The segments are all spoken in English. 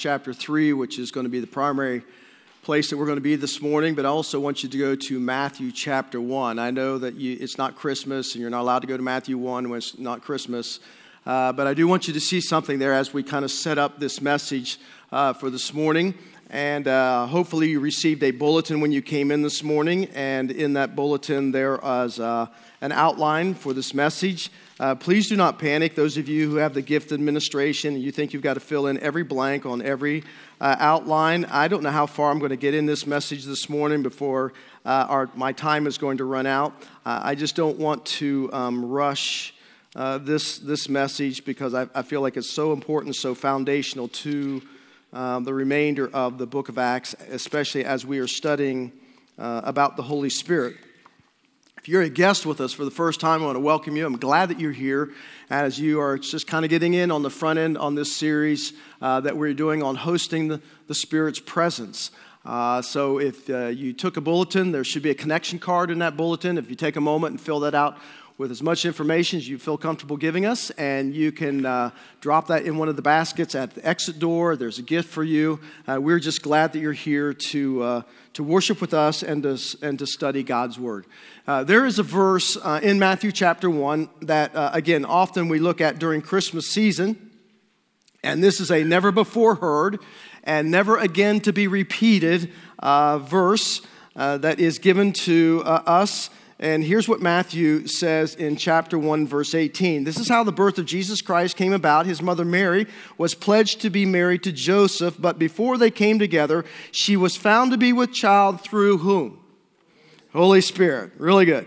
chapter 3, which is going to be the primary place that we're going to be this morning, but I also want you to go to Matthew chapter 1. I know that you, it's not Christmas and you're not allowed to go to Matthew 1 when it's not Christmas, uh, but I do want you to see something there as we kind of set up this message uh, for this morning. And uh, hopefully, you received a bulletin when you came in this morning, and in that bulletin, there is uh, an outline for this message. Uh, please do not panic. Those of you who have the gift administration, you think you've got to fill in every blank on every uh, outline. I don't know how far I'm going to get in this message this morning before uh, our, my time is going to run out. Uh, I just don't want to um, rush uh, this, this message because I, I, feel like it's so important, so foundational to um, the remainder of the book of Acts, especially as we are studying uh, about the Holy Spirit. If you're a guest with us for the first time, I want to welcome you. I'm glad that you're here as you are just kind of getting in on the front end on this series uh, that we're doing on hosting the, the Spirit's presence. Uh, so if uh, you took a bulletin, there should be a connection card in that bulletin. If you take a moment and fill that out with as much information as you feel comfortable giving us, and you can uh, drop that in one of the baskets at the exit door. There's a gift for you. Uh, we're just glad that you're here to, uh, to worship with us and to, and to study God's Word. Uh, there is a verse uh, in Matthew chapter 1 that, uh, again, often we look at during Christmas season, and this is a never before heard and never again to be repeated verse that is given to us and here's what Matthew says in chapter 1, verse 18. This is how the birth of Jesus Christ came about. His mother Mary was pledged to be married to Joseph, but before they came together, she was found to be with child through whom? Holy Spirit. Really good.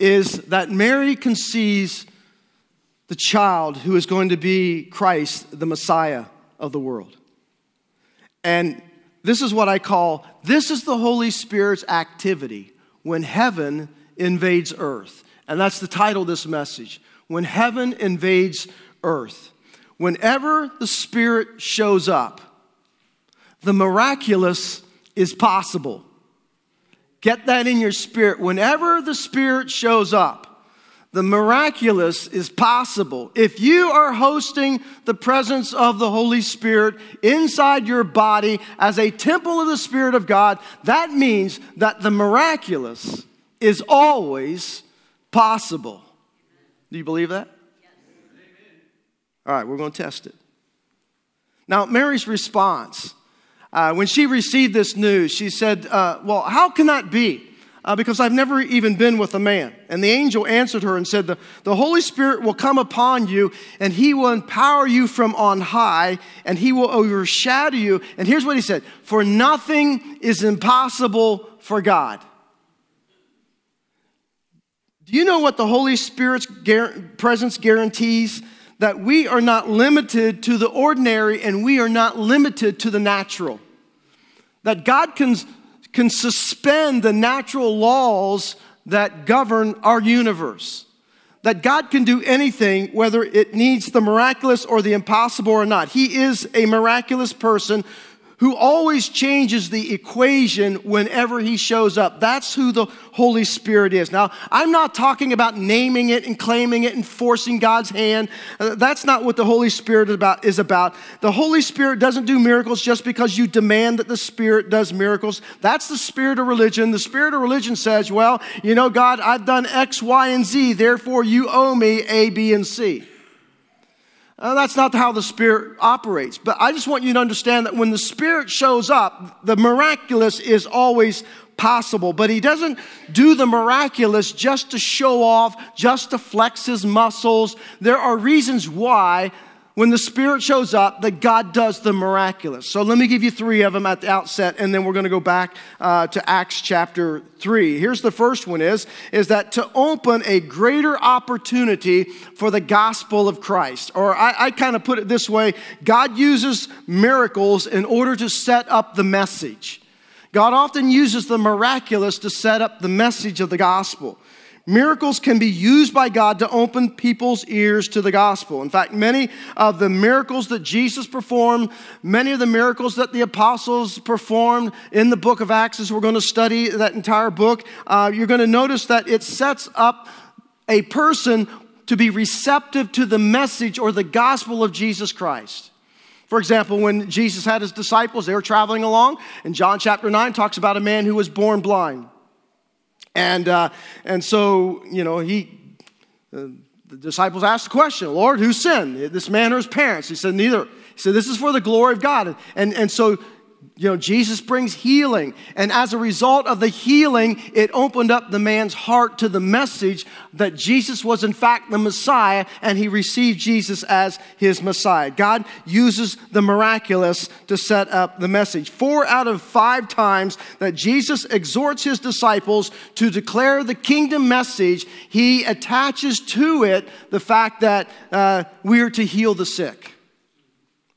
is that Mary conceives the child who is going to be Christ, the Messiah of the world. And this is what I call this is the Holy Spirit's activity when heaven invades earth. And that's the title of this message when heaven invades earth. Whenever the Spirit shows up, the miraculous is possible. Get that in your spirit. Whenever the Spirit shows up, the miraculous is possible. If you are hosting the presence of the Holy Spirit inside your body as a temple of the Spirit of God, that means that the miraculous is always possible. Do you believe that? Yes. All right, we're going to test it. Now, Mary's response uh, when she received this news, she said, uh, Well, how can that be? Uh, because I've never even been with a man. And the angel answered her and said, the, the Holy Spirit will come upon you, and he will empower you from on high, and he will overshadow you. And here's what he said For nothing is impossible for God. Do you know what the Holy Spirit's gar- presence guarantees? That we are not limited to the ordinary and we are not limited to the natural. That God can, can suspend the natural laws that govern our universe. That God can do anything, whether it needs the miraculous or the impossible or not. He is a miraculous person who always changes the equation whenever he shows up. That's who the Holy Spirit is. Now, I'm not talking about naming it and claiming it and forcing God's hand. Uh, that's not what the Holy Spirit is about. The Holy Spirit doesn't do miracles just because you demand that the Spirit does miracles. That's the spirit of religion. The spirit of religion says, well, you know, God, I've done X, Y, and Z, therefore you owe me A, B, and C. Uh, that's not how the Spirit operates. But I just want you to understand that when the Spirit shows up, the miraculous is always possible. But He doesn't do the miraculous just to show off, just to flex His muscles. There are reasons why when the Spirit shows up, that God does the miraculous. So let me give you three of them at the outset, and then we're going to go back uh, to Acts chapter 3. Here's the first one is, is that to open a greater opportunity for the gospel of Christ. Or I, I kind of put it this way God uses miracles in order to set up the message. God often uses the miraculous to set up the message of the gospel. Miracles can be used by God to open people's ears to the gospel. In fact, many of the miracles that Jesus performed, many of the miracles that the apostles performed in the book of Acts, as we're going to study that entire book, uh, you're going to notice that it sets up a person to be receptive to the message or the gospel of Jesus Christ. For example, when Jesus had his disciples, they were traveling along, and John chapter 9 talks about a man who was born blind. And, uh, and so, you know, he, uh, the disciples asked the question, Lord, who sinned, this man or his parents? He said, neither. He said, this is for the glory of God. And, and so you know, Jesus brings healing. And as a result of the healing, it opened up the man's heart to the message that Jesus was, in fact, the Messiah, and he received Jesus as his Messiah. God uses the miraculous to set up the message. Four out of five times that Jesus exhorts his disciples to declare the kingdom message, he attaches to it the fact that uh, we are to heal the sick.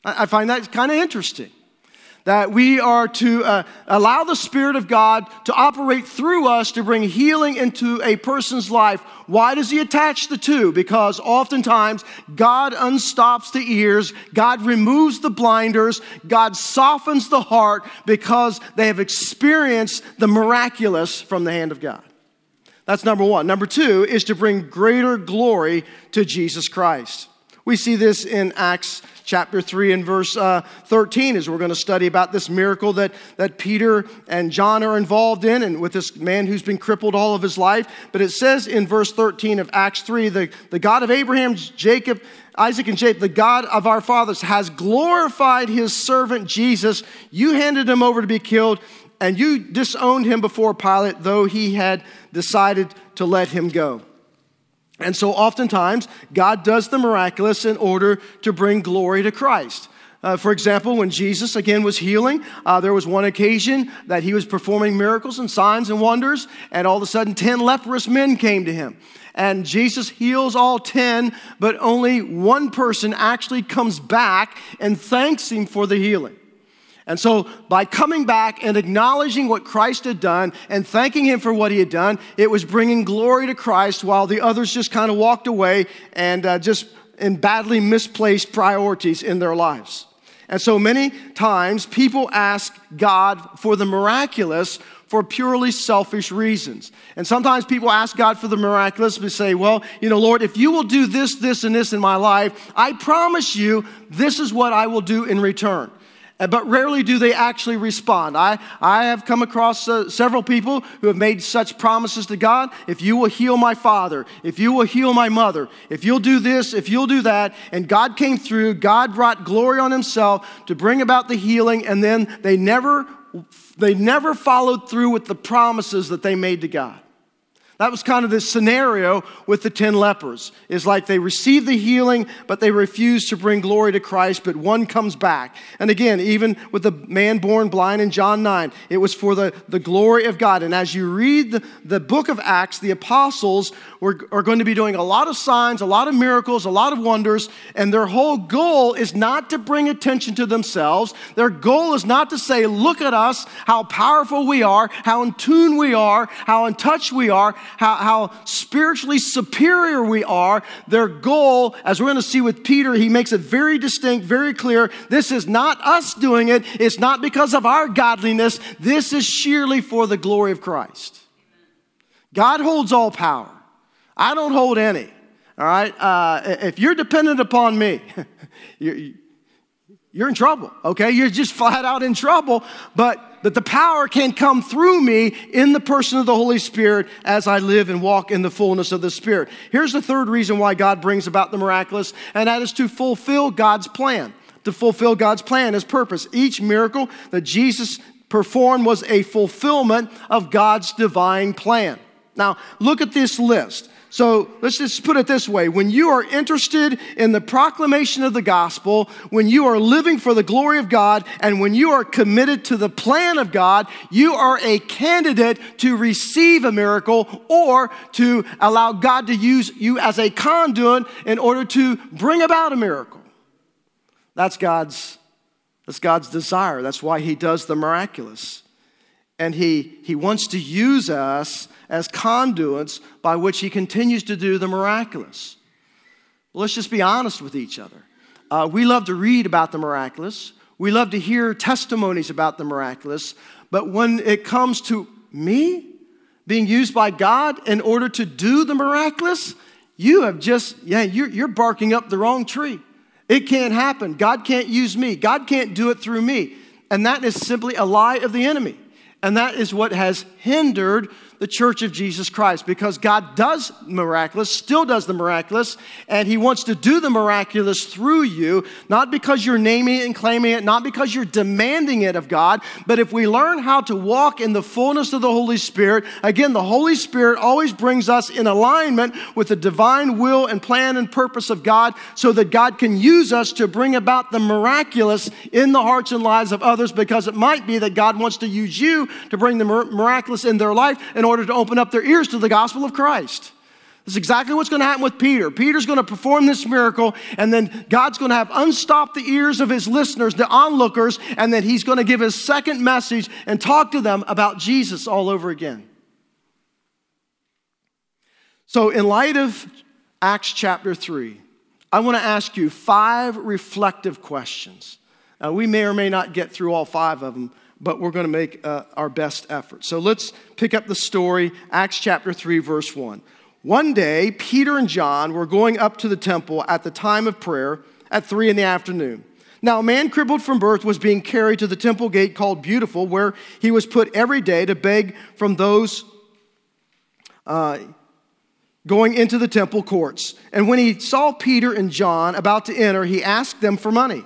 I, I find that kind of interesting that we are to uh, allow the Spirit of God to operate through us to bring healing into a person's life. Why does He attach the two? Because oftentimes God unstops the ears, God removes the blinders, God softens the heart because they have experienced the miraculous from the hand of God. That's number one. Number two is to bring greater glory to Jesus Christ. We see this in Acts chapter 3 and verse uh, 13 as we're going to study about this miracle that, that Peter and John are involved in and with this man who's been crippled all of his life. But it says in verse 13 of Acts 3 the, the God of Abraham, Jacob, Isaac, and Jacob, the God of our fathers, has glorified his servant Jesus. You handed him over to be killed and you disowned him before Pilate, though he had decided to let him go. And so, oftentimes, God does the miraculous in order to bring glory to Christ. Uh, for example, when Jesus again was healing, uh, there was one occasion that he was performing miracles and signs and wonders, and all of a sudden, 10 leprous men came to him. And Jesus heals all 10, but only one person actually comes back and thanks him for the healing. And so, by coming back and acknowledging what Christ had done and thanking Him for what He had done, it was bringing glory to Christ while the others just kind of walked away and uh, just in badly misplaced priorities in their lives. And so, many times people ask God for the miraculous for purely selfish reasons. And sometimes people ask God for the miraculous to say, Well, you know, Lord, if you will do this, this, and this in my life, I promise you this is what I will do in return. Uh, but rarely do they actually respond. I, I have come across uh, several people who have made such promises to God if you will heal my father, if you will heal my mother, if you'll do this, if you'll do that. And God came through, God brought glory on Himself to bring about the healing, and then they never, they never followed through with the promises that they made to God. That was kind of the scenario with the 10 lepers. Is like they received the healing, but they refused to bring glory to Christ, but one comes back. And again, even with the man born blind in John 9, it was for the, the glory of God. And as you read the, the book of Acts, the apostles were, are going to be doing a lot of signs, a lot of miracles, a lot of wonders, and their whole goal is not to bring attention to themselves. Their goal is not to say, look at us, how powerful we are, how in tune we are, how in touch we are how, how spiritually superior we are. Their goal, as we're going to see with Peter, he makes it very distinct, very clear. This is not us doing it, it's not because of our godliness. This is sheerly for the glory of Christ. God holds all power, I don't hold any. All right? Uh, if you're dependent upon me, you're, you're in trouble, okay? You're just flat out in trouble. But that the power can come through me in the person of the Holy Spirit as I live and walk in the fullness of the Spirit. Here's the third reason why God brings about the miraculous, and that is to fulfill God's plan. To fulfill God's plan, His purpose. Each miracle that Jesus performed was a fulfillment of God's divine plan. Now, look at this list. So let's just put it this way. When you are interested in the proclamation of the gospel, when you are living for the glory of God, and when you are committed to the plan of God, you are a candidate to receive a miracle or to allow God to use you as a conduit in order to bring about a miracle. That's God's, that's God's desire. That's why He does the miraculous. And he, he wants to use us as conduits by which he continues to do the miraculous. let's just be honest with each other. Uh, we love to read about the miraculous, we love to hear testimonies about the miraculous, but when it comes to me being used by God in order to do the miraculous, you have just, yeah, you're, you're barking up the wrong tree. It can't happen. God can't use me. God can't do it through me. And that is simply a lie of the enemy. And that is what has hindered the church of Jesus Christ because God does miraculous, still does the miraculous, and He wants to do the miraculous through you, not because you're naming it and claiming it, not because you're demanding it of God, but if we learn how to walk in the fullness of the Holy Spirit, again, the Holy Spirit always brings us in alignment with the divine will and plan and purpose of God so that God can use us to bring about the miraculous in the hearts and lives of others because it might be that God wants to use you to bring the miraculous in their life in order to open up their ears to the gospel of Christ. This is exactly what's going to happen with Peter. Peter's going to perform this miracle, and then God's going to have unstopped the ears of his listeners, the onlookers, and then he's going to give his second message and talk to them about Jesus all over again. So, in light of Acts chapter 3, I want to ask you five reflective questions. Now, we may or may not get through all five of them, but we're going to make uh, our best effort. So let's pick up the story, Acts chapter 3, verse 1. One day, Peter and John were going up to the temple at the time of prayer at 3 in the afternoon. Now, a man crippled from birth was being carried to the temple gate called Beautiful, where he was put every day to beg from those uh, going into the temple courts. And when he saw Peter and John about to enter, he asked them for money.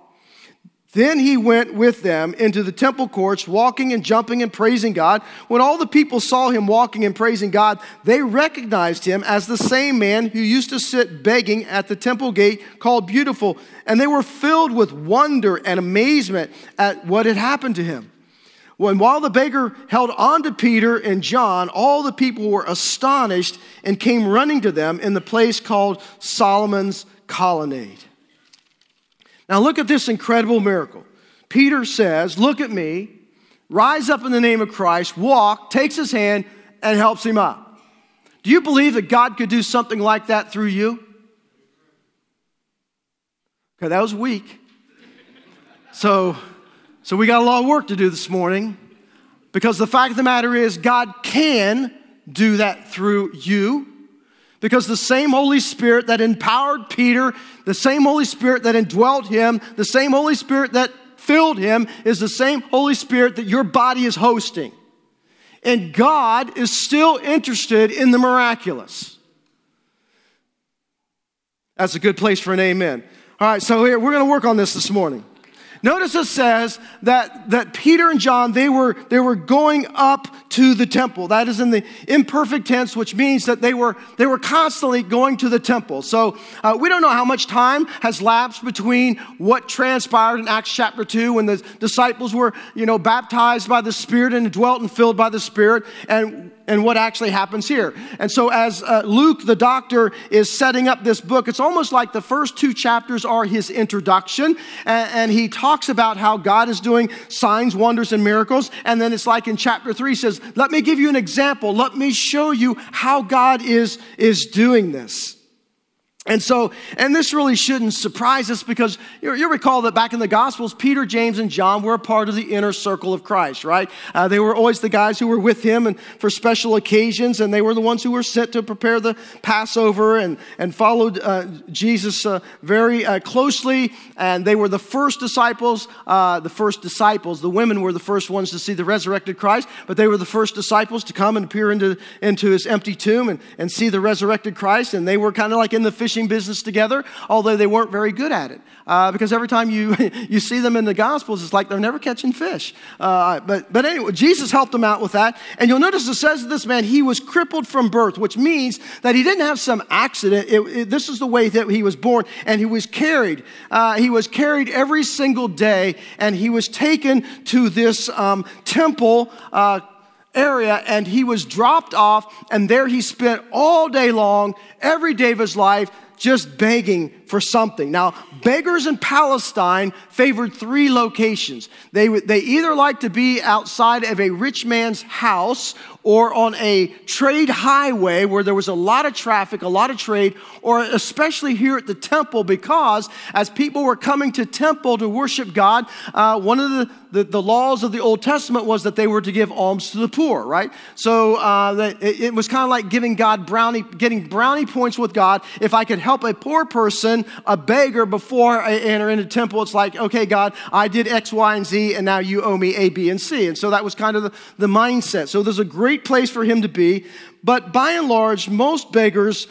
Then he went with them into the temple courts, walking and jumping and praising God. When all the people saw him walking and praising God, they recognized him as the same man who used to sit begging at the temple gate called Beautiful. And they were filled with wonder and amazement at what had happened to him. When while the beggar held on to Peter and John, all the people were astonished and came running to them in the place called Solomon's colonnade. Now, look at this incredible miracle. Peter says, Look at me, rise up in the name of Christ, walk, takes his hand, and helps him up. Do you believe that God could do something like that through you? Okay, that was weak. So, so we got a lot of work to do this morning because the fact of the matter is, God can do that through you. Because the same Holy Spirit that empowered Peter, the same Holy Spirit that indwelt him, the same Holy Spirit that filled him is the same Holy Spirit that your body is hosting. And God is still interested in the miraculous. That's a good place for an amen. All right, so here, we're going to work on this this morning. Notice it says that, that Peter and John, they were, they were going up to the temple. That is in the imperfect tense, which means that they were, they were constantly going to the temple. So uh, we don't know how much time has lapsed between what transpired in Acts chapter 2 when the disciples were, you know, baptized by the Spirit and dwelt and filled by the Spirit and and what actually happens here. And so, as uh, Luke, the doctor, is setting up this book, it's almost like the first two chapters are his introduction, and, and, he talks about how God is doing signs, wonders, and miracles. And then it's like in chapter three, he says, Let me give you an example. Let me show you how God is, is doing this. And so, and this really shouldn't surprise us because you, you, recall that back in the Gospels, Peter, James, and John were a part of the inner circle of Christ, right? Uh, they were always the guys who were with him and for special occasions, and they were the ones who were sent to prepare the Passover and, and followed uh, Jesus uh, very uh, closely. And they were the first disciples, uh, the first disciples. The women were the first ones to see the resurrected Christ, but they were the first disciples to come and peer into, into his empty tomb and, and see the resurrected Christ. And they were kind of like in the fish fishing business together, although they weren't very good at it. Uh, because every time you, you see them in the Gospels, it's like they're never catching fish. Uh, but, but anyway, Jesus helped them out with that. And you'll notice it says this man, he was crippled from birth, which means that he didn't have some accident. It, it, this is the way that he was born. And he was carried. Uh, he was carried every single day, and he was taken to this um, temple uh, area and he was dropped off and there he spent all day long every day of his life just begging for something. Now, beggars in Palestine favored three locations. They, they either liked to be outside of a rich man's house or on a trade highway where there was a lot of traffic, a lot of trade, or especially here at the temple because as people were coming to temple to worship God, uh, one of the, the, the, laws of the Old Testament was that they were to give alms to the poor, right? So uh, it, it was kind of like giving God brownie, getting brownie points with God. If I could help a poor person, a beggar, before I enter into temple, it's like, okay, God, I did X, Y, and Z, and now you owe me A, B, and C. And so that was kind of the, the mindset. So there's a great place for him to be. But by and large, most beggars,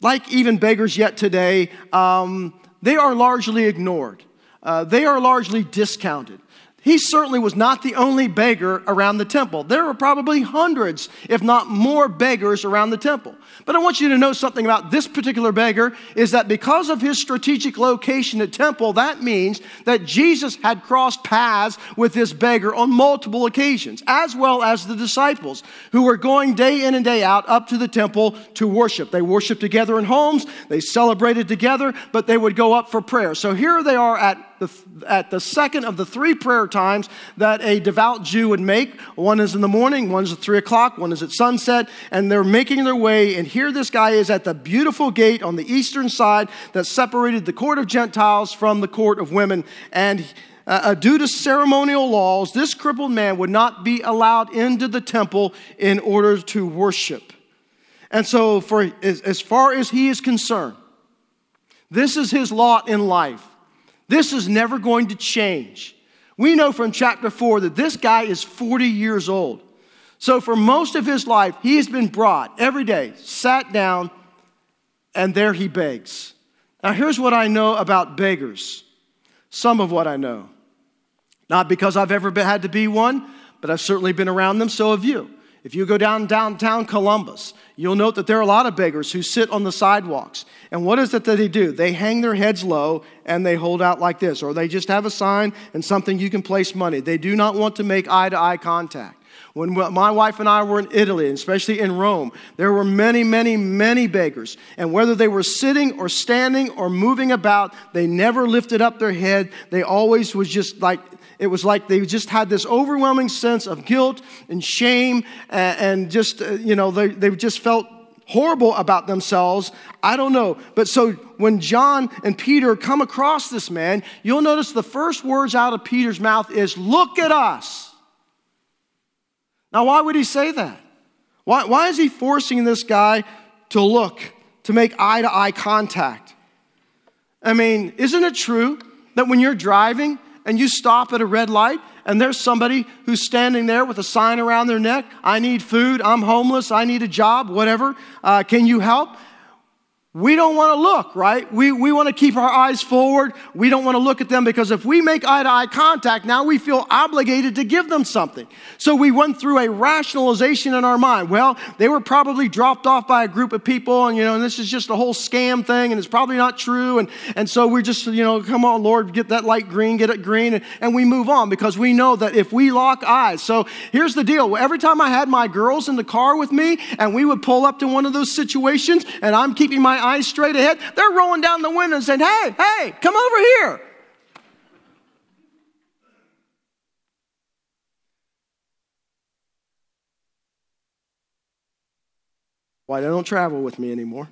like even beggars yet today, um, they are largely ignored. Uh, they are largely discounted. He certainly was not the only beggar around the temple. There were probably hundreds, if not more, beggars around the temple. But I want you to know something about this particular beggar is that because of his strategic location at temple, that means that Jesus had crossed paths with this beggar on multiple occasions, as well as the disciples who were going day in and day out up to the temple to worship. They worshiped together in homes, they celebrated together, but they would go up for prayer. So here they are at at the second of the three prayer times that a devout Jew would make. One is in the morning, one is at three o'clock, one is at sunset, and they're making their way. And here this guy is at the beautiful gate on the eastern side that separated the court of Gentiles from the court of women. And uh, due to ceremonial laws, this crippled man would not be allowed into the temple in order to worship. And so, for as, as far as he is concerned, this is his lot in life. This is never going to change. We know from chapter 4 that this guy is 40 years old. So, for most of his life, he has been brought every day, sat down, and there he begs. Now, here's what I know about beggars some of what I know. Not because I've ever been, had to be one, but I've certainly been around them, so have you. If you go down downtown Columbus, you'll note that there are a lot of beggars who sit on the sidewalks. And what is it that they do? They hang their heads low and they hold out like this, or they just have a sign and something you can place money. They do not want to make eye to eye contact. When my wife and I were in Italy, and especially in Rome, there were many, many, many beggars. And whether they were sitting or standing or moving about, they never lifted up their head. They always was just like it was like they just had this overwhelming sense of guilt and shame, and, just, uh, you know, they, they just felt horrible about themselves. I don't know. But so when John and Peter come across this man, you'll notice the first words out of Peter's mouth is, Look at us. Now, why would he say that? Why, why is he forcing this guy to look, to make eye to eye contact? I mean, isn't it true that when you're driving and you stop at a red light and there's somebody who's standing there with a sign around their neck I need food, I'm homeless, I need a job, whatever, uh, can you help? We don't want to look, right? We, we want to keep our eyes forward. We don't want to look at them because if we make eye to eye contact, now we feel obligated to give them something. So we went through a rationalization in our mind. Well, they were probably dropped off by a group of people, and you know, and this is just a whole scam thing, and it's probably not true. And, and so we're just, you know, come on, Lord, get that light green, get it green, and, and we move on because we know that if we lock eyes. So here's the deal every time I had my girls in the car with me, and we would pull up to one of those situations, and I'm keeping my eyes straight ahead. They're rolling down the window and saying, Hey, hey, come over here. Why they don't travel with me anymore.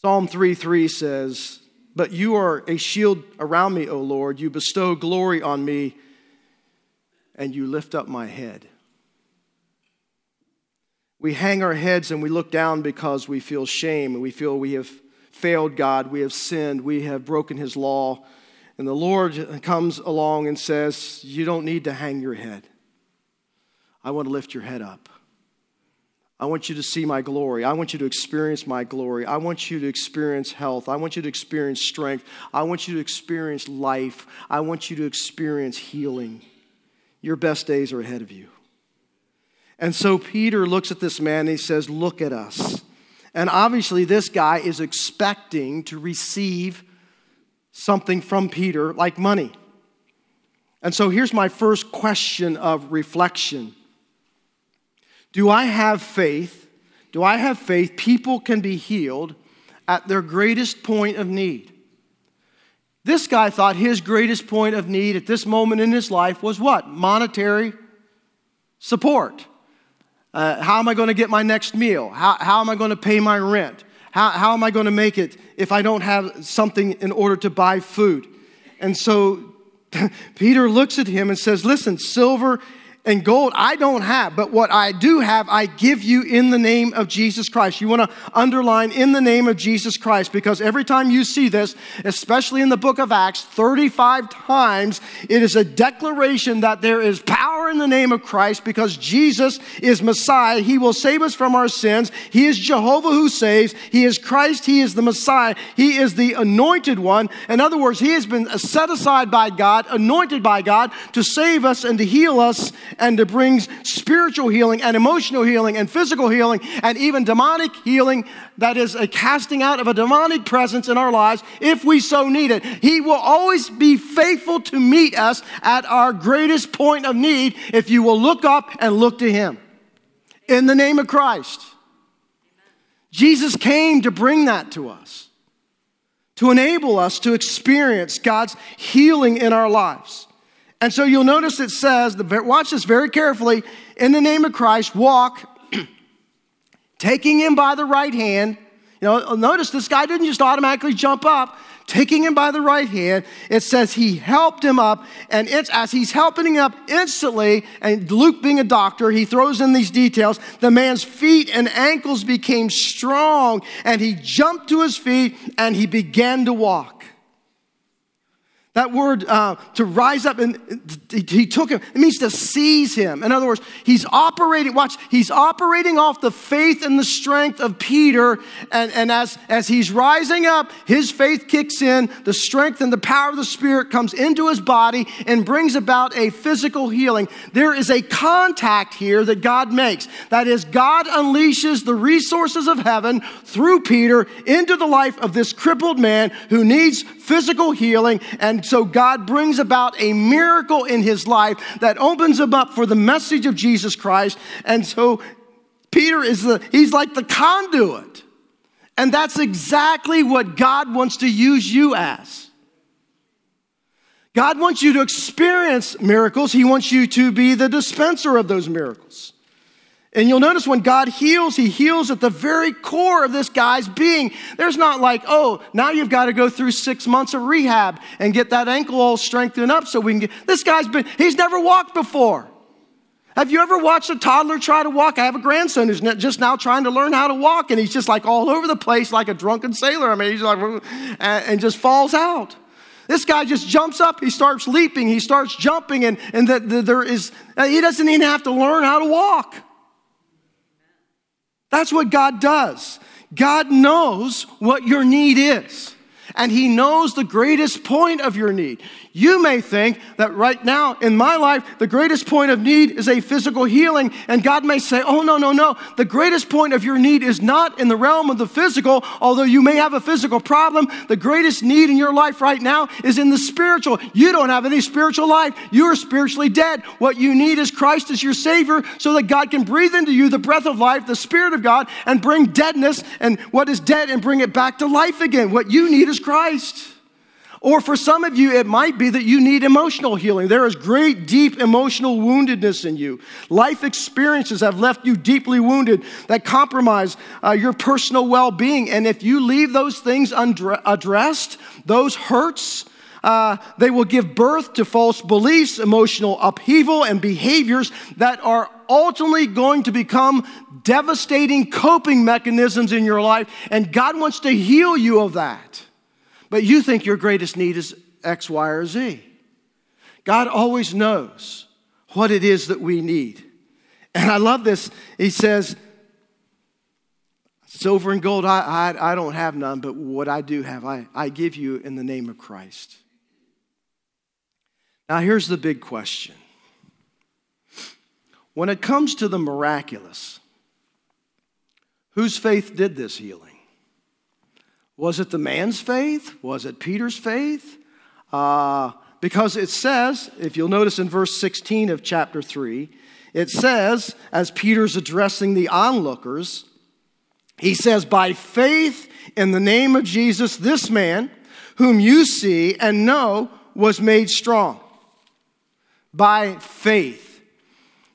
Psalm 3 3 says, But you are a shield around me, O Lord. You bestow glory on me, and you lift up my head. We hang our heads and we look down because we feel shame and we feel we have failed God, we have sinned, we have broken His law. And the Lord comes along and says, You don't need to hang your head. I want to lift your head up. I want you to see my glory. I want you to experience my glory. I want you to experience health. I want you to experience strength. I want you to experience life. I want you to experience healing. Your best days are ahead of you. And so Peter looks at this man and he says, Look at us. And obviously, this guy is expecting to receive something from Peter like money. And so here's my first question of reflection do I have faith? Do I have faith people can be healed at their greatest point of need? This guy thought his greatest point of need at this moment in his life was what? Monetary support. Uh, how am I going to get my next meal? How, how am I going to pay my rent? How, how am I going to make it if I don't have something in order to buy food? And so Peter looks at him and says, Listen, silver and gold I don't have, but what I do have, I give you in the name of Jesus Christ. You want to underline in the name of Jesus Christ because every time you see this, especially in the book of Acts, 35 times, it is a declaration that there is power in the name of Christ because Jesus is Messiah. He will save us from our sins. He is Jehovah who saves. He is Christ. He is the Messiah. He is the anointed one. In other words, He has been set aside by God, anointed by God to save us and to heal us and to bring spiritual healing and emotional healing and physical healing and even demonic healing that is a casting out of a demonic presence in our lives if we so need it. He will always be faithful to meet us at our greatest point of need if you will look up and look to Him. In the name of Christ. Jesus came to bring that to us, to enable us to experience God's healing in our lives. And so you'll notice it says, watch this very carefully, in the name of Christ, walk, taking him by the right hand. You know, uh, notice this guy didn't just automatically jump up, taking him by the right hand. It says he helped him up, and it's as he's helping him up instantly, and Luke being a doctor, he throws in these details. The man's feet and ankles became strong, and he jumped to his feet and he began to walk. That word uh, to rise up and he took him, it means to seize him. In other words, he's operating, watch, he's operating off the faith and the strength of Peter. And, and as, as he's rising up, his faith kicks in, the strength and the power of the Spirit comes into his body and brings about a physical healing. There is a contact here that God makes. That is, God unleashes the resources of heaven through Peter into the life of this crippled man who needs physical healing. And so God brings about a miracle in his life that opens him up for the message of Jesus Christ. And so Peter is the, he's like the conduit. And that's exactly what God wants to use you as. God wants you to experience miracles. He wants you to be the dispenser of those miracles. And you'll notice when God heals, He heals at the very core of this guy's being. There's not like, oh, now you've got to go through six months of rehab and get that ankle all strengthened up so we can get. This guy's been, he's never walked before. Have you ever watched a toddler try to walk? I have a grandson who's just now trying to learn how to walk, and he's just like all over the place like a drunken sailor. I mean, he's like, and just falls out. This guy just jumps up, he starts leaping, he starts jumping, and, and the, the, there is, he doesn't even have to learn how to walk. That's what God does. God knows what your need is, and He knows the greatest point of your need. You may think that right now in my life, the greatest point of need is a physical healing. And God may say, oh, no, no, no. The greatest point of your need is not in the realm of the physical, although you may have a physical problem. The greatest need in your life right now is in the spiritual. You don't have any spiritual life. You are spiritually dead. What you need is Christ as your Savior so that God can breathe into you the breath of life, the Spirit of God, and bring deadness and what is dead and bring it back to life again. What you need is Christ. Or for some of you, it might be that you need emotional healing. There is great, deep emotional woundedness in you. Life experiences have left you deeply wounded that compromise uh, your personal well being. And if you leave those things unaddressed, those hurts, uh, they will give birth to false beliefs, emotional upheaval, and behaviors that are ultimately going to become devastating coping mechanisms in your life. And God wants to heal you of that but you think your greatest need is X, Y, or Z. God always knows what it is that we need. And I love this. He says, Silver and gold, I, I, I don't have none, but what I do have, I, I give you in the name of Christ. Now, here's the big question. When it comes to the miraculous, whose faith did this healing? Was it the man's faith? Was it Peter's faith? Uh, because it says, if you'll notice in verse 16 of chapter 3, it says, as Peter's addressing the onlookers, he says, By faith in the name of Jesus, this man, whom you see and know, was made strong. By faith.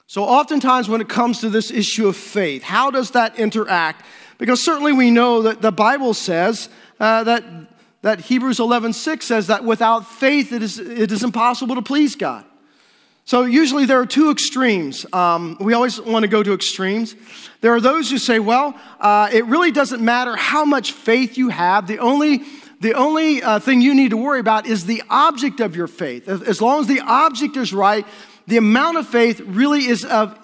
So, oftentimes, when it comes to this issue of faith, how does that interact because certainly we know that the Bible says uh, that, that Hebrews 11 6 says that without faith it is, it is impossible to please God. So usually there are two extremes. Um, we always want to go to extremes. There are those who say, well, uh, it really doesn't matter how much faith you have. The only the only uh, thing you need to worry about is the object of your faith. As long as the object is right, the amount of faith really is of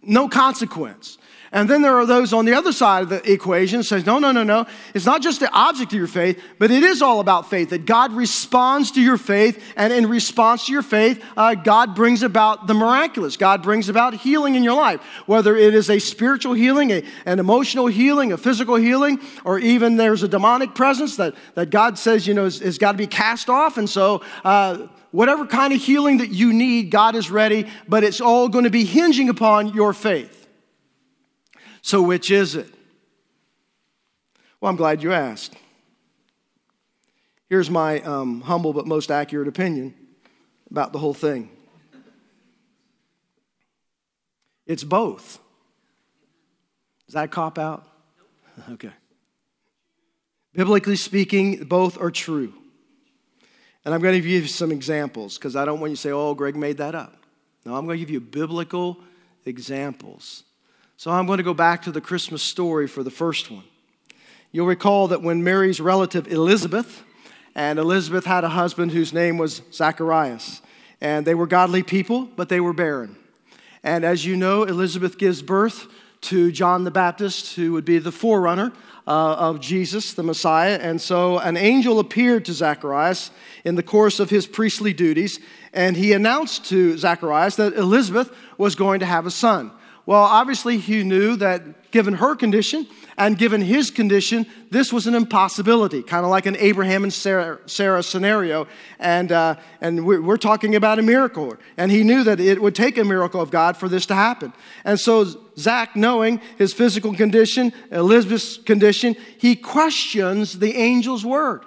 no consequence. And then there are those on the other side of the equation says, no, no, no, no. It's not just the object of your faith, but it is all about faith. That God responds to your faith, and in response to your faith, uh, God brings about the miraculous. God brings about healing in your life, whether it is a spiritual healing, a, an emotional healing, a physical healing, or even there's a demonic presence that, that God says, you know, has got to be cast off. And so, uh, whatever kind of healing that you need, God is ready, but it's all going to be hinging upon your faith. So, which is it? Well, I'm glad you asked. Here's my um, humble but most accurate opinion about the whole thing it's both. Is that a cop out? Okay. Biblically speaking, both are true. And I'm going to give you some examples because I don't want you to say, oh, Greg made that up. No, I'm going to give you biblical examples so I'm going to go back to the Christmas story for the first one. You'll recall that when Mary's relative Elizabeth, and Elizabeth had a husband whose name was Zacharias, and they were godly people, but they were barren. And as you know, Elizabeth gives birth to John the Baptist, who would be the forerunner uh, of Jesus, the Messiah. And so an angel appeared to Zacharias in the course of his priestly duties, and he announced to Zacharias that Elizabeth was going to have a son. Well, obviously, he knew that given her condition and given his condition, this was an impossibility, kind of like an Abraham and Sarah, Sarah scenario. And, uh, and we're, we're talking about a miracle. And he knew that it would take a miracle of God for this to happen. And so, Zach, knowing his physical condition, Elizabeth's condition, he questions the angel's word.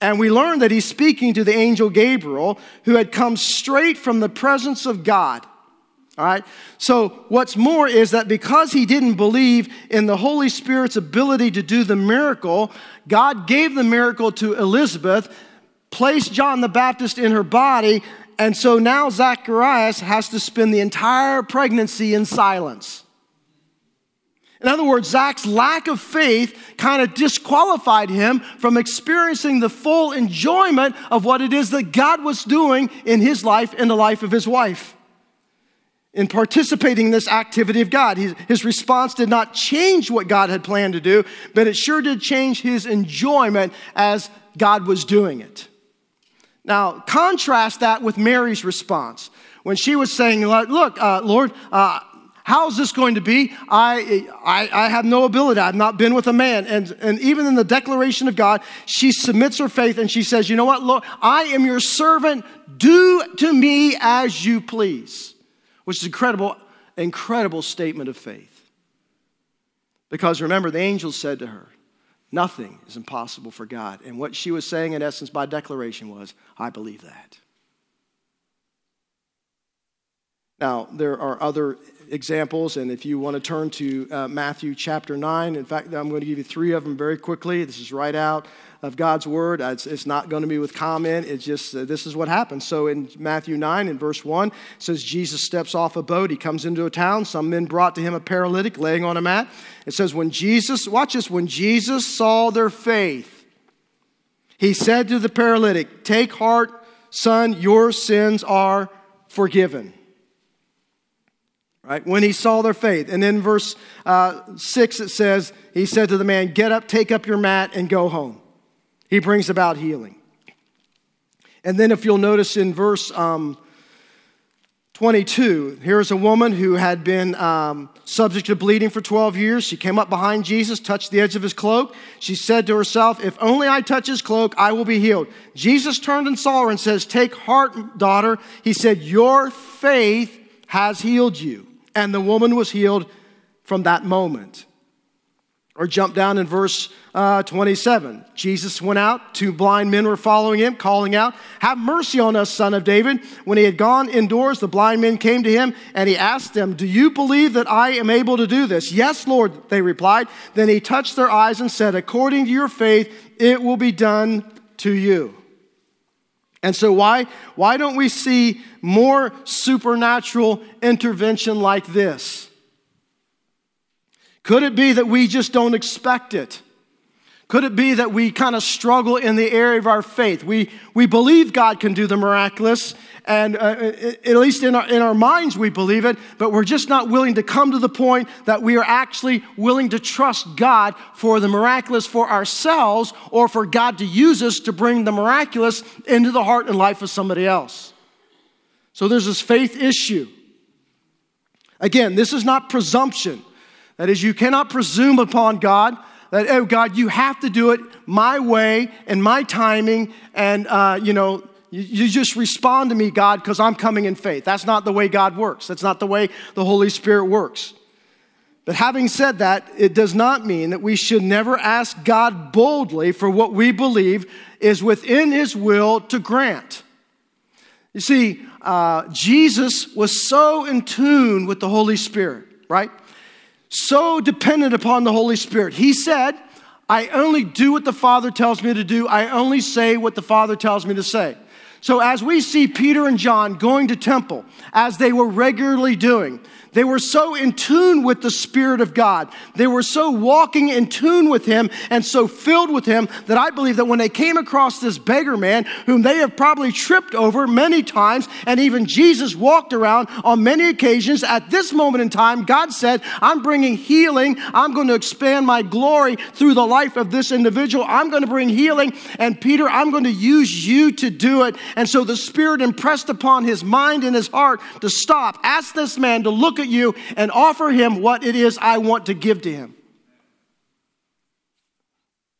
And we learn that he's speaking to the angel Gabriel, who had come straight from the presence of God. All right? So, what's more is that because he didn't believe in the Holy Spirit's ability to do the miracle, God gave the miracle to Elizabeth, placed John the Baptist in her body, and so now Zacharias has to spend the entire pregnancy in silence. In other words, Zach's lack of faith kind of disqualified him from experiencing the full enjoyment of what it is that God was doing in his life and the life of his wife in participating in this activity of God. His, his, response did not change what God had planned to do, but it sure did change his enjoyment as God was doing it. Now, contrast that with Mary's response when she was saying, Look, uh, Lord, uh, how is this going to be? I, I, I have no ability. I've not been with a man. And, and even in the declaration of God, she submits her faith and she says, You know what, Lord, I am your servant. Do to me as you please which is incredible, incredible statement of faith. Because remember, the angel said to her, Nothing is impossible for God. And what she was saying, in essence, by declaration was, I believe that. Now, there are other examples, and if you want to turn to uh, Matthew chapter 9, in fact, I'm going to give you three of them very quickly. This is right out of God's word. It's, it's not going to be with comment, it's just uh, this is what happens. So in Matthew 9, in verse 1, it says, Jesus steps off a boat. He comes into a town. Some men brought to him a paralytic laying on a mat. It says, when Jesus, watch this, when Jesus saw their faith, he said to the paralytic, Take heart, son, your sins are forgiven right? When he saw their faith. And then verse uh, 6, it says, He said to the man, Get up, take up your mat, and go home. He brings about healing. And then, if you'll notice in verse um, 22, here's a woman who had been um, subject to bleeding for 12 years. She came up behind Jesus, touched the edge of his cloak. She said to herself, If only I touch his cloak, I will be healed. Jesus turned and saw her and says, Take heart, daughter. He said, Your faith has healed you and the woman was healed from that moment. Or jump down in verse uh, 27. Jesus went out. Two blind men were following him, calling out, Have mercy on us, son of David. When he had gone indoors, the blind men came to him, and he asked them, Do you believe that I am able to do this? Yes, Lord, they replied. Then he touched their eyes and said, According to your faith, it will be done to you. And so, why, why don't we see more supernatural intervention like this? Could it be that we just don't expect it? Could it be that we kind of struggle in the area of our faith? We, we believe God can do the miraculous, and uh, at least in our, in our minds we believe it, but we're just not willing to come to the point that we are actually willing to trust God for the miraculous for ourselves or for God to use us to bring the miraculous into the heart and life of somebody else. So there's this faith issue. Again, this is not presumption. That is, you cannot presume upon God that, oh, God, you have to do it my way and my timing, and, uh, you know, you, just respond to me, God, because I'm coming in faith. That's not the way God works. That's not the way the Holy Spirit works. But having said that, it does not mean that we should never ask God boldly for what we believe is within His will to grant. You see, uh, Jesus was so in tune with the Holy Spirit, right? So dependent upon the Holy Spirit. He said, I only do what the Father tells me to do, I only say what the Father tells me to say. So, as we see Peter and John going to temple, as they were regularly doing, they were so in tune with the Spirit of God. They were so walking in tune with Him and so filled with Him that I believe that when they came across this beggar man, whom they have probably tripped over many times, and even Jesus walked around on many occasions, at this moment in time, God said, I'm bringing healing. I'm going to expand my glory through the life of this individual. I'm going to bring healing. And Peter, I'm going to use you to do it. And so the Spirit impressed upon his mind and his heart to stop, ask this man to look at at you and offer him what it is I want to give to him.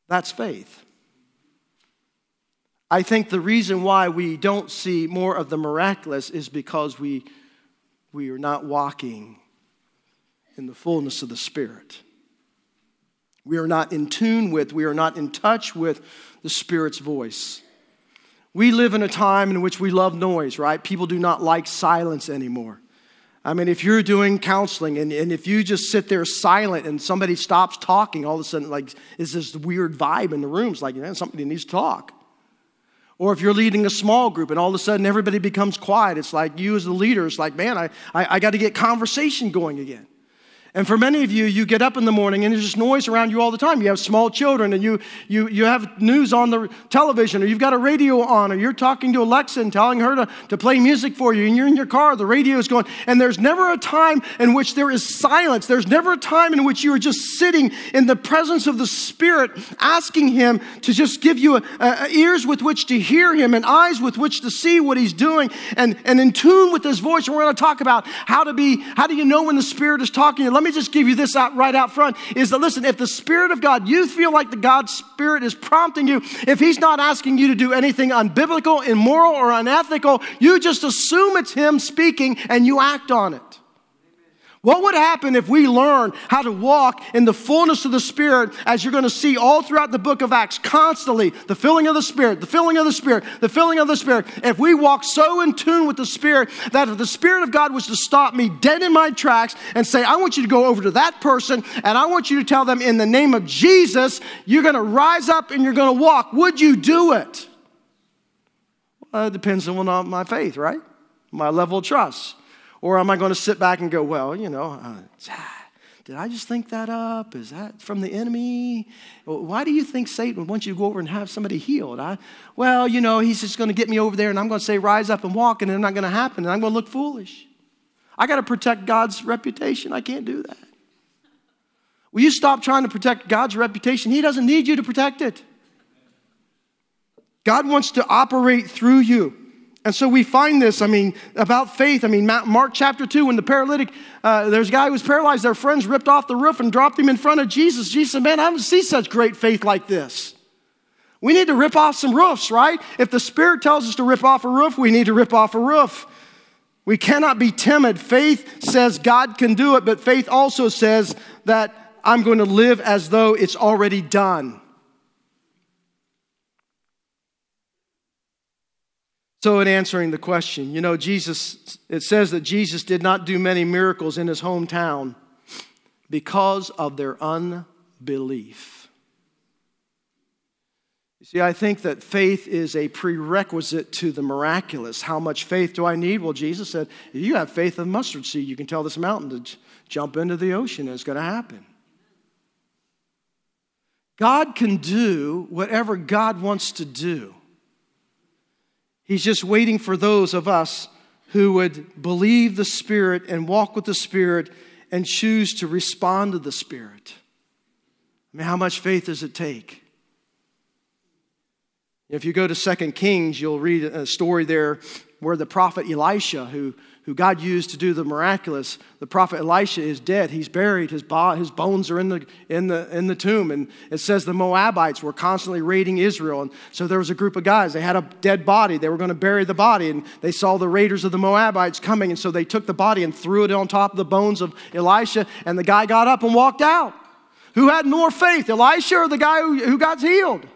That's faith. I think the reason why we don't see more of the miraculous is because we, we are not walking in the fullness of the Spirit. We are not in tune with, we are not in touch with the Spirit's voice. We live in a time in which we love noise, right? People do not like silence anymore. I mean, if you're doing counseling and, and if you just sit there silent and somebody stops talking, all of a sudden, like, is this weird vibe in the room? It's like, know, somebody needs to talk. Or if you're leading a small group and all of a sudden everybody becomes quiet, it's like you as the leader, it's like, man, I, I, I got to get conversation going again. And for many of you, you get up in the morning and there's just noise around you all the time. You have small children and you, you, you have news on the television or you've got a radio on or you're talking to Alexa and telling her to, to play music for you and you're in your car, the radio is going. And there's never a time in which there is silence. There's never a time in which you are just sitting in the presence of the Spirit asking Him to just give you a, a, ears with which to hear Him and eyes with which to see what He's doing and, and in tune with His voice. And we're going to talk about how to be, how do you know when the Spirit is talking? to Let me just give you this out right out front is that listen, if the Spirit of God, you feel like the God Spirit is prompting you, if He's not asking you to do anything unbiblical, immoral, or unethical, you just assume it's Him speaking and you act on it. What would happen if we learn how to walk in the fullness of the Spirit, as you're going to see all throughout the book of Acts, constantly the filling of the Spirit, the filling of the Spirit, the filling of the Spirit? If we walk so in tune with the Spirit that if the Spirit of God was to stop me dead in my tracks and say, I want you to go over to that person and I want you to tell them in the name of Jesus, you're going to rise up and you're going to walk, would you do it? Well, it depends on my faith, right? My level of trust. Or am I going to sit back and go, well, you know, uh, did I just think that up? Is that from the enemy? Why do you think Satan wants you to go over and have somebody healed? I, well, you know, he's just going to get me over there and I'm going to say, rise up and walk, and it's not going to happen, and I'm going to look foolish. I got to protect God's reputation. I can't do that. Will you stop trying to protect God's reputation? He doesn't need you to protect it. God wants to operate through you. And so we find this, I mean, about faith. I mean, Mark chapter 2, when the paralytic, uh, there's a guy who was paralyzed, their friends ripped off the roof and dropped him in front of Jesus. Jesus said, Man, I haven't seen such great faith like this. We need to rip off some roofs, right? If the Spirit tells us to rip off a roof, we need to rip off a roof. We cannot be timid. Faith says God can do it, but faith also says that I'm going to live as though it's already done. So, in answering the question, you know, Jesus, it says that Jesus did not do many miracles in his hometown because of their unbelief. You see, I think that faith is a prerequisite to the miraculous. How much faith do I need? Well, Jesus said, if you have faith of mustard seed, you can tell this mountain to jump into the ocean, and it's going to happen. God can do whatever God wants to do. He's just waiting for those of us who would believe the Spirit and walk with the Spirit and choose to respond to the Spirit. I mean, how much faith does it take? If you go to Second Kings, you'll read a story there where the prophet Elisha, who who God used to do the miraculous, the prophet Elisha is dead. He's buried. His, bo- his bones are in the, in, the, in the tomb. And it says the Moabites were constantly raiding Israel. And so there was a group of guys. They had a dead body. They were going to bury the body. And they saw the raiders of the Moabites coming. And so they took the body and threw it on top of the bones of Elisha. And the guy got up and walked out. Who had more faith, Elisha or the guy who, who got healed?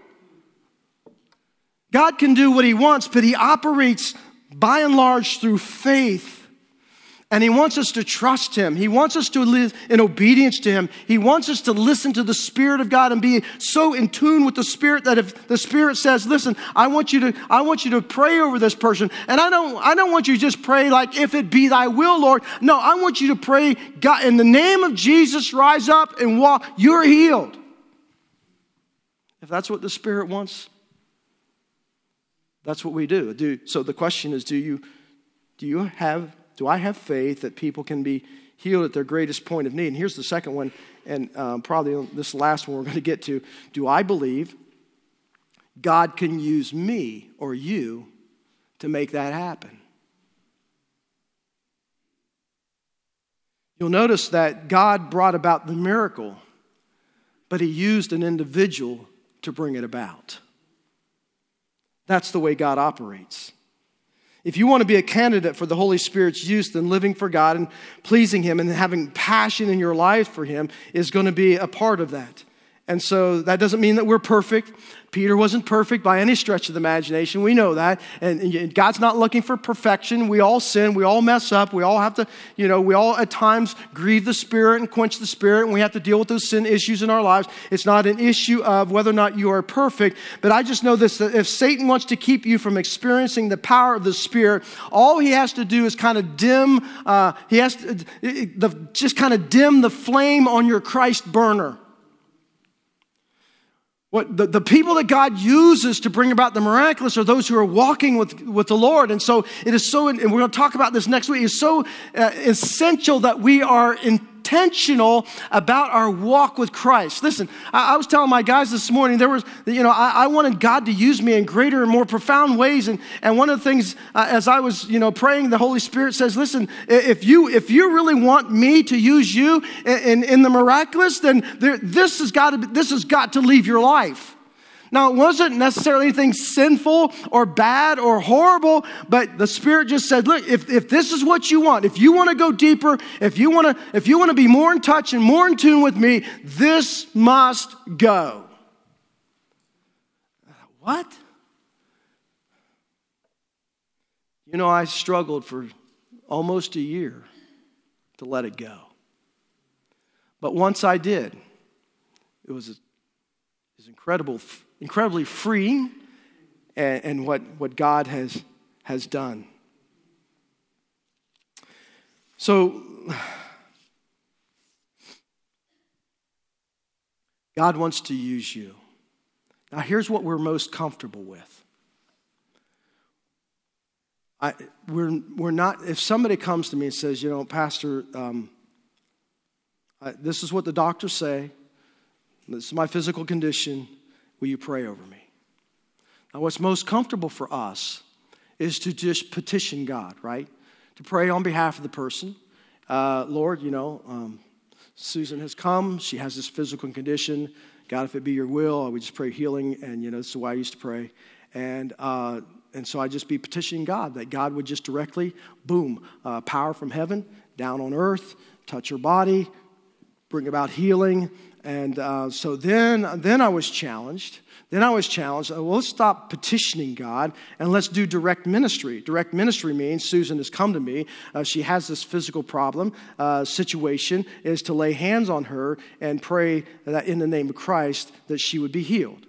God can do what he wants, but he operates by and large through faith and he wants us to trust him. He wants us to live in obedience to him. He wants us to listen to the Spirit of God and be so in tune with the Spirit that if the Spirit says, listen, I want you to, I want you to pray over this person. And I don't, I don't want you to just pray like, if it be thy will, Lord. No, I want you to pray, God, in the name of Jesus, rise up and walk. You're healed. If that's what the Spirit wants, that's what we do. do so the question is, do you, do you have do I have faith that people can be healed at their greatest point of need? And here's the second one, and um, probably this last one we're going to get to. Do I believe God can use me or you to make that happen? You'll notice that God brought about the miracle, but He used an individual to bring it about. That's the way God operates. If you want to be a candidate for the Holy Spirit's use, then living for God and pleasing Him and having passion in your life for Him is going to be a part of that. And so that doesn't mean that we're perfect. Peter wasn't perfect by any stretch of the imagination. We know that. And God's not looking for perfection. We all sin. We all mess up. We all have to, you know, we all at times grieve the Spirit and quench the Spirit, and we have to deal with those sin issues in our lives. It's not an issue of whether or not you are perfect. But I just know this that if Satan wants to keep you from experiencing the power of the Spirit, all he has to do is kind of dim, uh, he has to the, just kind of dim the flame on your Christ burner. What the, the people that God uses to bring about the miraculous are those who are walking with, with the Lord. And so it is so, and we're going to talk about this next week, it's so uh, essential that we are in intentional about our walk with Christ. Listen, I, I was telling my guys this morning, there was, you know, I, I, wanted God to use me in greater and more profound ways. And, and one of the things, uh, as I was, you know, praying, the Holy Spirit says, listen, if you, if you really want me to use you in, in, in the miraculous, then there, this, has got to, this has got to leave your life. Now, it wasn't necessarily anything sinful or bad or horrible, but the Spirit just said, look, if, if this is what you want, if you want to go deeper, if you want to, if you want to be more in touch and more in tune with me, this must go. What? You know, I struggled for almost a year to let it go. But once I did, it was, it was incredible, incredibly freeing and, and what, what God has, has done. So, God wants to use you. Now, here's what we're most comfortable with. I, we're, we're not, if somebody comes to me and says, you know, Pastor, um, I, this is what the doctors say, this is my physical condition, will you pray over me? Now, what's most comfortable for us is to just petition God, right? To pray on behalf of the person. Uh, Lord, you know, um, Susan has come, she has this physical condition. God, if it be your will, I would just pray healing, and, you know, this is way I used to pray. And, uh, and so I just be petitioning God that God would just directly, boom, uh, power from heaven down on earth, touch her body, bring about healing. And uh, so then, then I was challenged. Then I was challenged. Well, let's stop petitioning God and let's do direct ministry. Direct ministry means Susan has come to me. Uh, she has this physical problem uh, situation. Is to lay hands on her and pray that in the name of Christ that she would be healed.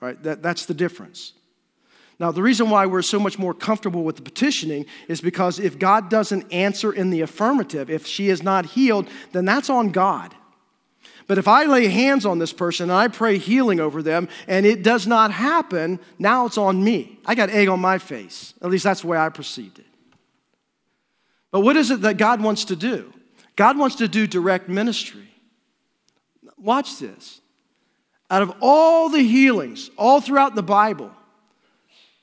Right? That, that's the difference. Now, the reason why we're so much more comfortable with the petitioning is because if God doesn't answer in the affirmative, if she is not healed, then that's on God. But if I lay hands on this person and I pray healing over them and it does not happen, now it's on me. I got egg on my face. At least that's the way I perceived it. But what is it that God wants to do? God wants to do direct ministry. Watch this. Out of all the healings all throughout the Bible,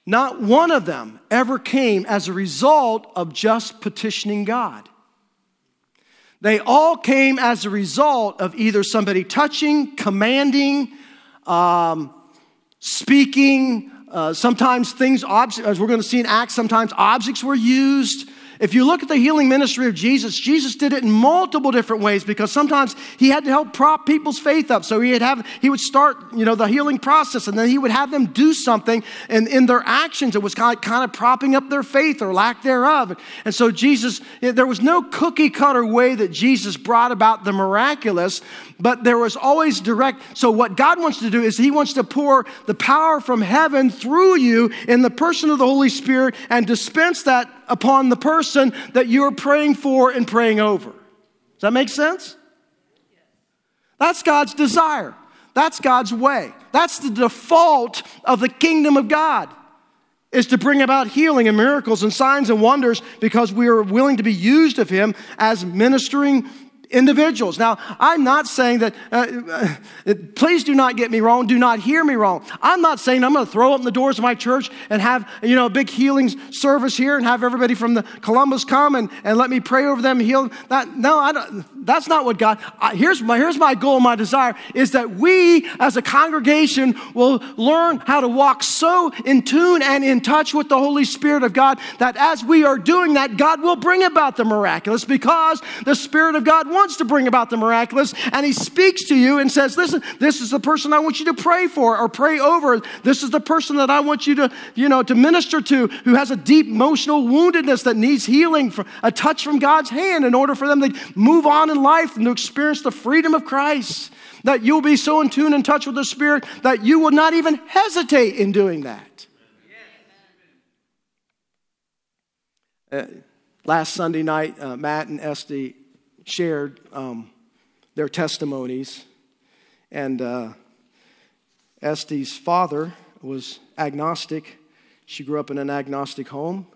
not one of them ever came as a result of just petitioning God. They all came as a result of either somebody touching, commanding, um, speaking. Uh, sometimes things, as we're going to see in Acts, sometimes objects were used. If you look at the healing ministry of Jesus, Jesus did it in multiple different ways because sometimes he had to help prop people's faith up. So he'd have, he would start, you know, the healing process and then he would have them do something and in their actions, it was kind of, kind of propping up their faith or lack thereof. And so Jesus, there was no cookie cutter way that Jesus brought about the miraculous, but there was always direct. So what God wants to do is he wants to pour the power from heaven through you in the person of the Holy Spirit and dispense that upon the person that you're praying for and praying over. Does that make sense? That's God's desire. That's God's way. That's the default of the kingdom of God is to bring about healing and miracles and signs and wonders because we are willing to be used of him as ministering individuals. Now, I'm not saying that, uh, uh, please do not get me wrong, do not hear me wrong. I'm not saying I'm going to throw open the doors of my church and have, you know, a big healing service here and have everybody from the Columbus come and, and let me pray over them heal. That, no, I don't, that's not what God, here's, my, here's my goal, my desire is that we as a congregation will learn how to walk so in tune and in touch with the Holy Spirit of God that as we are doing that, God will bring about the miraculous because the Spirit of God wants to bring about the miraculous, and He speaks to you and says, Listen, this is the person I want you to pray for or pray over. This is the person that I want you to, you know, to minister to who has a deep emotional woundedness that needs healing, a touch from God's hand in order for them to move on in life and to experience the freedom of Christ. That you'll be so in tune and touch with the Spirit that you will not even hesitate in doing that. Uh, last Sunday night, uh, Matt and Esty shared um, their testimonies. And uh, Esty's father was agnostic. She grew up in an agnostic home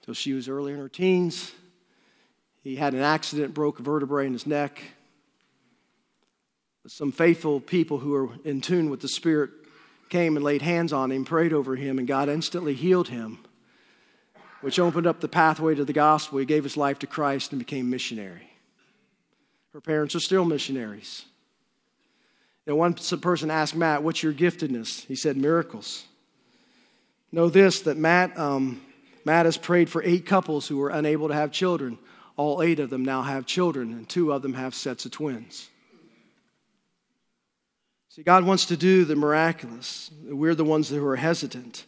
until she was early in her teens. He had an accident, broke a vertebrae in his neck. Some faithful people who were in tune with the Spirit came and laid hands on him, prayed over him, and God instantly healed him, which opened up the pathway to the gospel. He gave his life to Christ and became missionary. Her parents are still missionaries. And one person asked Matt, What's your giftedness? He said, Miracles. Know this that Matt, um, Matt has prayed for eight couples who were unable to have children. All eight of them now have children, and two of them have sets of twins. See, God wants to do the miraculous. We're the ones who are hesitant.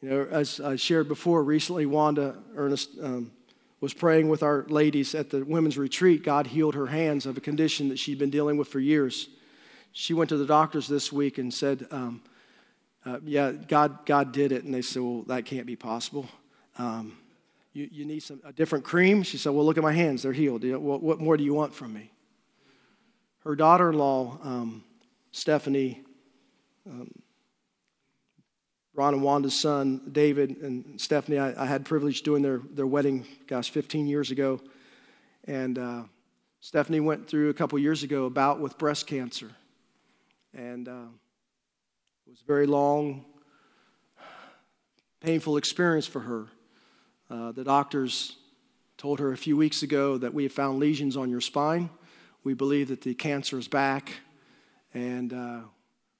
You know, as I shared before, recently Wanda Ernest um, was praying with our ladies at the women's retreat. God healed her hands of a condition that she'd been dealing with for years. She went to the doctors this week and said, um, uh, "Yeah, God, God did it." And they said, "Well, that can't be possible. Um, you, you need some a different cream." She said, "Well, look at my hands; they're healed. What, what, more do you want from me?" Her daughter-in-law, um, Stephanie, um, Ron and Wanda's son, David and Stephanie, I, I, had privilege doing their, their wedding, gosh, 15 years ago. And uh, Stephanie went through a couple years ago a bout with breast cancer. And uh, it was a very long, painful experience for her. Uh, the doctors told her a few weeks ago that we have found lesions on your spine. We believe that the cancer is back, and uh,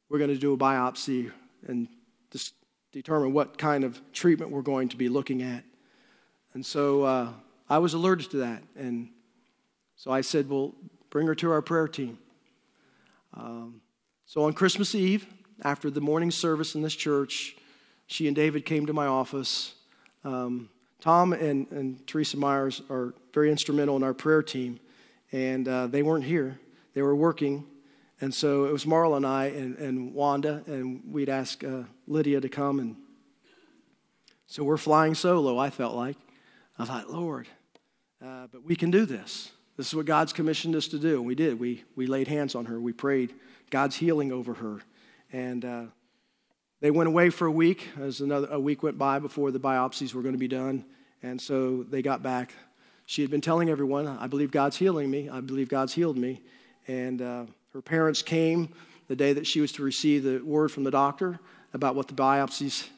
we're going to do a biopsy and just determine what kind of treatment we're going to be looking at. And so uh, I was alerted to that. And so I said, Well, bring her to our prayer team. Um, so on Christmas Eve, after the morning service in this church, she and David came to my office. Um, Tom and, and Teresa Myers are very instrumental in our prayer team, and uh, they weren't here. They were working and so it was Marla and I and, and Wanda, and we'd ask uh, Lydia to come. And so we're flying solo, I felt like. I thought, Lord, uh, but we can do this. This is what God's commissioned us to do. And we did. We, we laid hands on her, we prayed God's healing over her. And uh, they went away for a week, as another a week went by before the biopsies were going to be done. And so they got back. She had been telling everyone, I believe God's healing me. I believe God's healed me. And uh, her parents came the day that she was to receive the word from the doctor about what the biopsies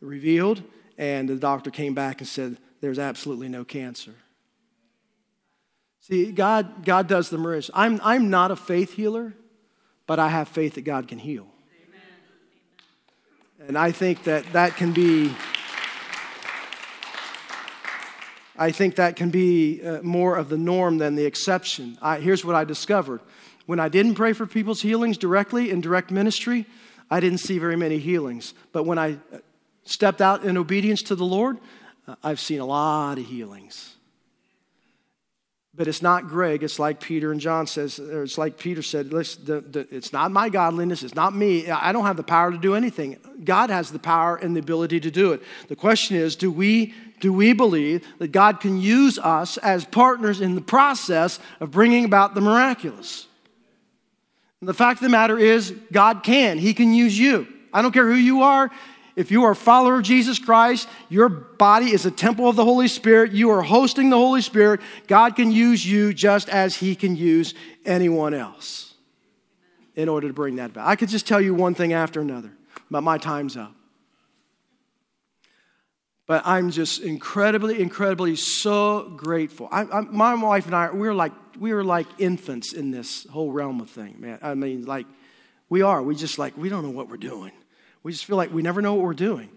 revealed, and the doctor came back and said, There's absolutely no cancer. See, God, God does the miracles. I'm, I'm not a faith healer, but I have faith that God can heal. And I think that that can be. I think that can be uh, more of the norm than the exception. I, here's what I discovered when I didn't pray for people's healings directly in direct ministry, I didn't see very many healings. But when I stepped out in obedience to the Lord, uh, I've seen a lot of healings. But it's not Greg. It's like Peter and John says, or it's like Peter said, listen, the, the, it's not my godliness. It's not me. I don't have the power to do anything. God has the power and the ability to do it. The question is, do we, do we believe that God can use us as partners in the process of bringing about the miraculous? And the fact of the matter is, God can. He can use you. I don't care who you are. If you are a follower of Jesus Christ, your body is a temple of the Holy Spirit. You are hosting the Holy Spirit. God can use you just as He can use anyone else in order to bring that about. I could just tell you one thing after another, but my time's up. But I'm just incredibly, incredibly so grateful. I, I, my wife and I, we're like, we are like infants in this whole realm of thing, man. I mean, like, we are. We just like, we don't know what we're doing. We just feel like we never know what we're doing.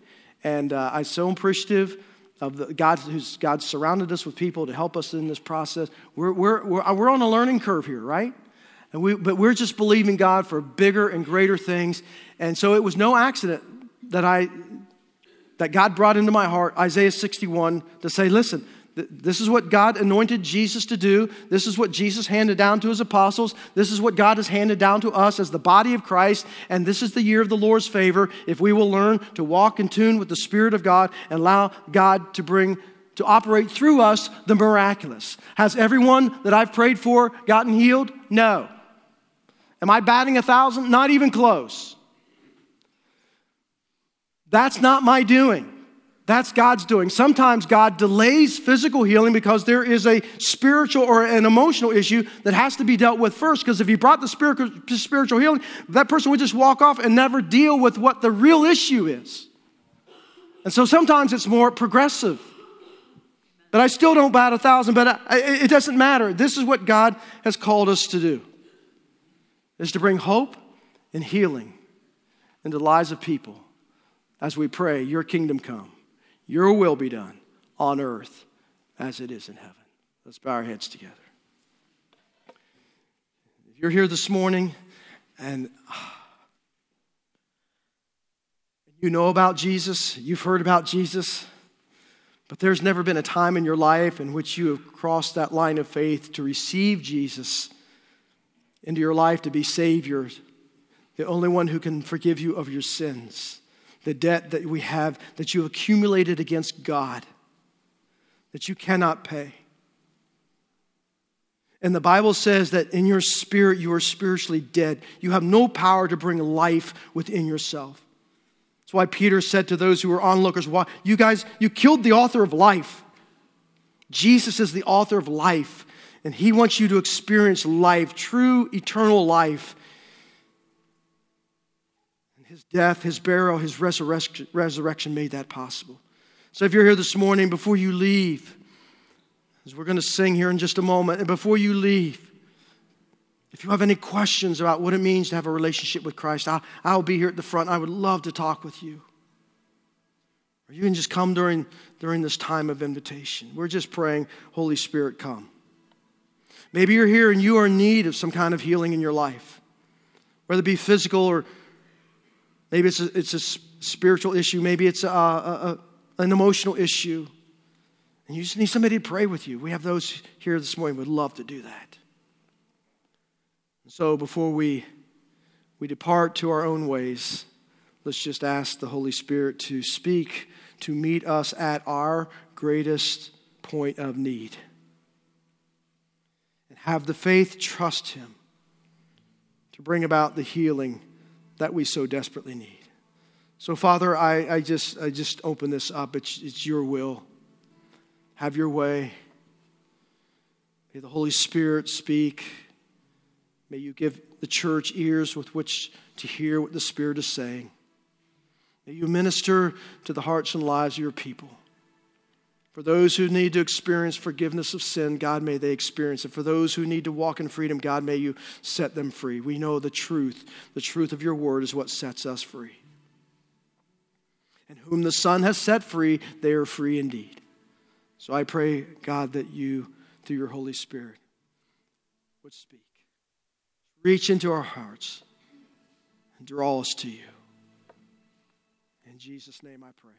And uh, I'm so appreciative of the God who's God surrounded us with people to help us in this process. We're, we're, we're, we're on a learning curve here, right? And we, but we're just believing God for bigger and greater things. And so it was no accident that I that God brought into my heart, Isaiah 61, to say, listen, this is what God anointed Jesus to do. This is what Jesus handed down to his apostles. This is what God has handed down to us as the body of Christ. And this is the year of the Lord's favor if we will learn to walk in tune with the Spirit of God and allow God to bring, to operate through us the miraculous. Has everyone that I've prayed for gotten healed? No. Am I batting a thousand? Not even close. That's not my doing. That's God's doing. Sometimes God delays physical healing because there is a spiritual or an emotional issue that has to be dealt with first. Because if He brought the spiritual healing, that person would just walk off and never deal with what the real issue is. And so sometimes it's more progressive. But I still don't bat a thousand, but it doesn't matter. This is what God has called us to do. is to bring hope and healing into the lives of people as we pray, Your kingdom come, Your will be done on earth as it is in heaven. Let's bow our heads together. If you're here this morning and you know about Jesus, you've heard about Jesus, but there's never been a time in your life in which you have crossed that line of faith to receive Jesus into your life to be Savior, the only one who can forgive you of your sins, the debt that we have that you accumulated against God that you cannot pay. And the Bible says that in your spirit you are spiritually dead. You have no power to bring life within yourself. That's why Peter said to those who were onlookers, Why, You guys, you killed the author of life. Jesus is the author of life, and he wants you to experience life, true eternal life. Death, his burial, his resurrection, resurrection made that possible. So if you're here this morning, before you leave, as we're going to sing here in just a moment, and before you leave, if you have any questions about what it means to have a relationship with Christ, I'll, I'll be here at the front. I would love to talk with you. Or you can just come during, during this time of invitation. We're just praying, Holy Spirit, come. Maybe you're here and you are in need of some kind of healing in your life, whether it be physical or maybe it's a, it's a spiritual issue, maybe it's a, a, a, an emotional issue. And you just need somebody to pray with you. We have those here this morning We'd love to do that. So before we, we depart to our own ways, let's just ask the Holy Spirit to speak, to meet us at our greatest point of need. And have the faith, trust Him to bring about the healing that we so desperately need. So, Father, I, I, just, I just open this up. It's, it's your will. Have your way. May the Holy Spirit speak. May you give the church ears with which to hear what the Spirit is saying. May you minister to the hearts and lives of your people. For those who need to experience forgiveness of sin, God, may they experience it. For those who need to walk in freedom, God, may you set them free. We know the truth. The truth of your word is what sets us free. And whom the Son has set free, they are free indeed. So I pray, God, that you, through your Holy Spirit, would speak. Reach into our hearts and draw us to you. In Jesus' name I pray.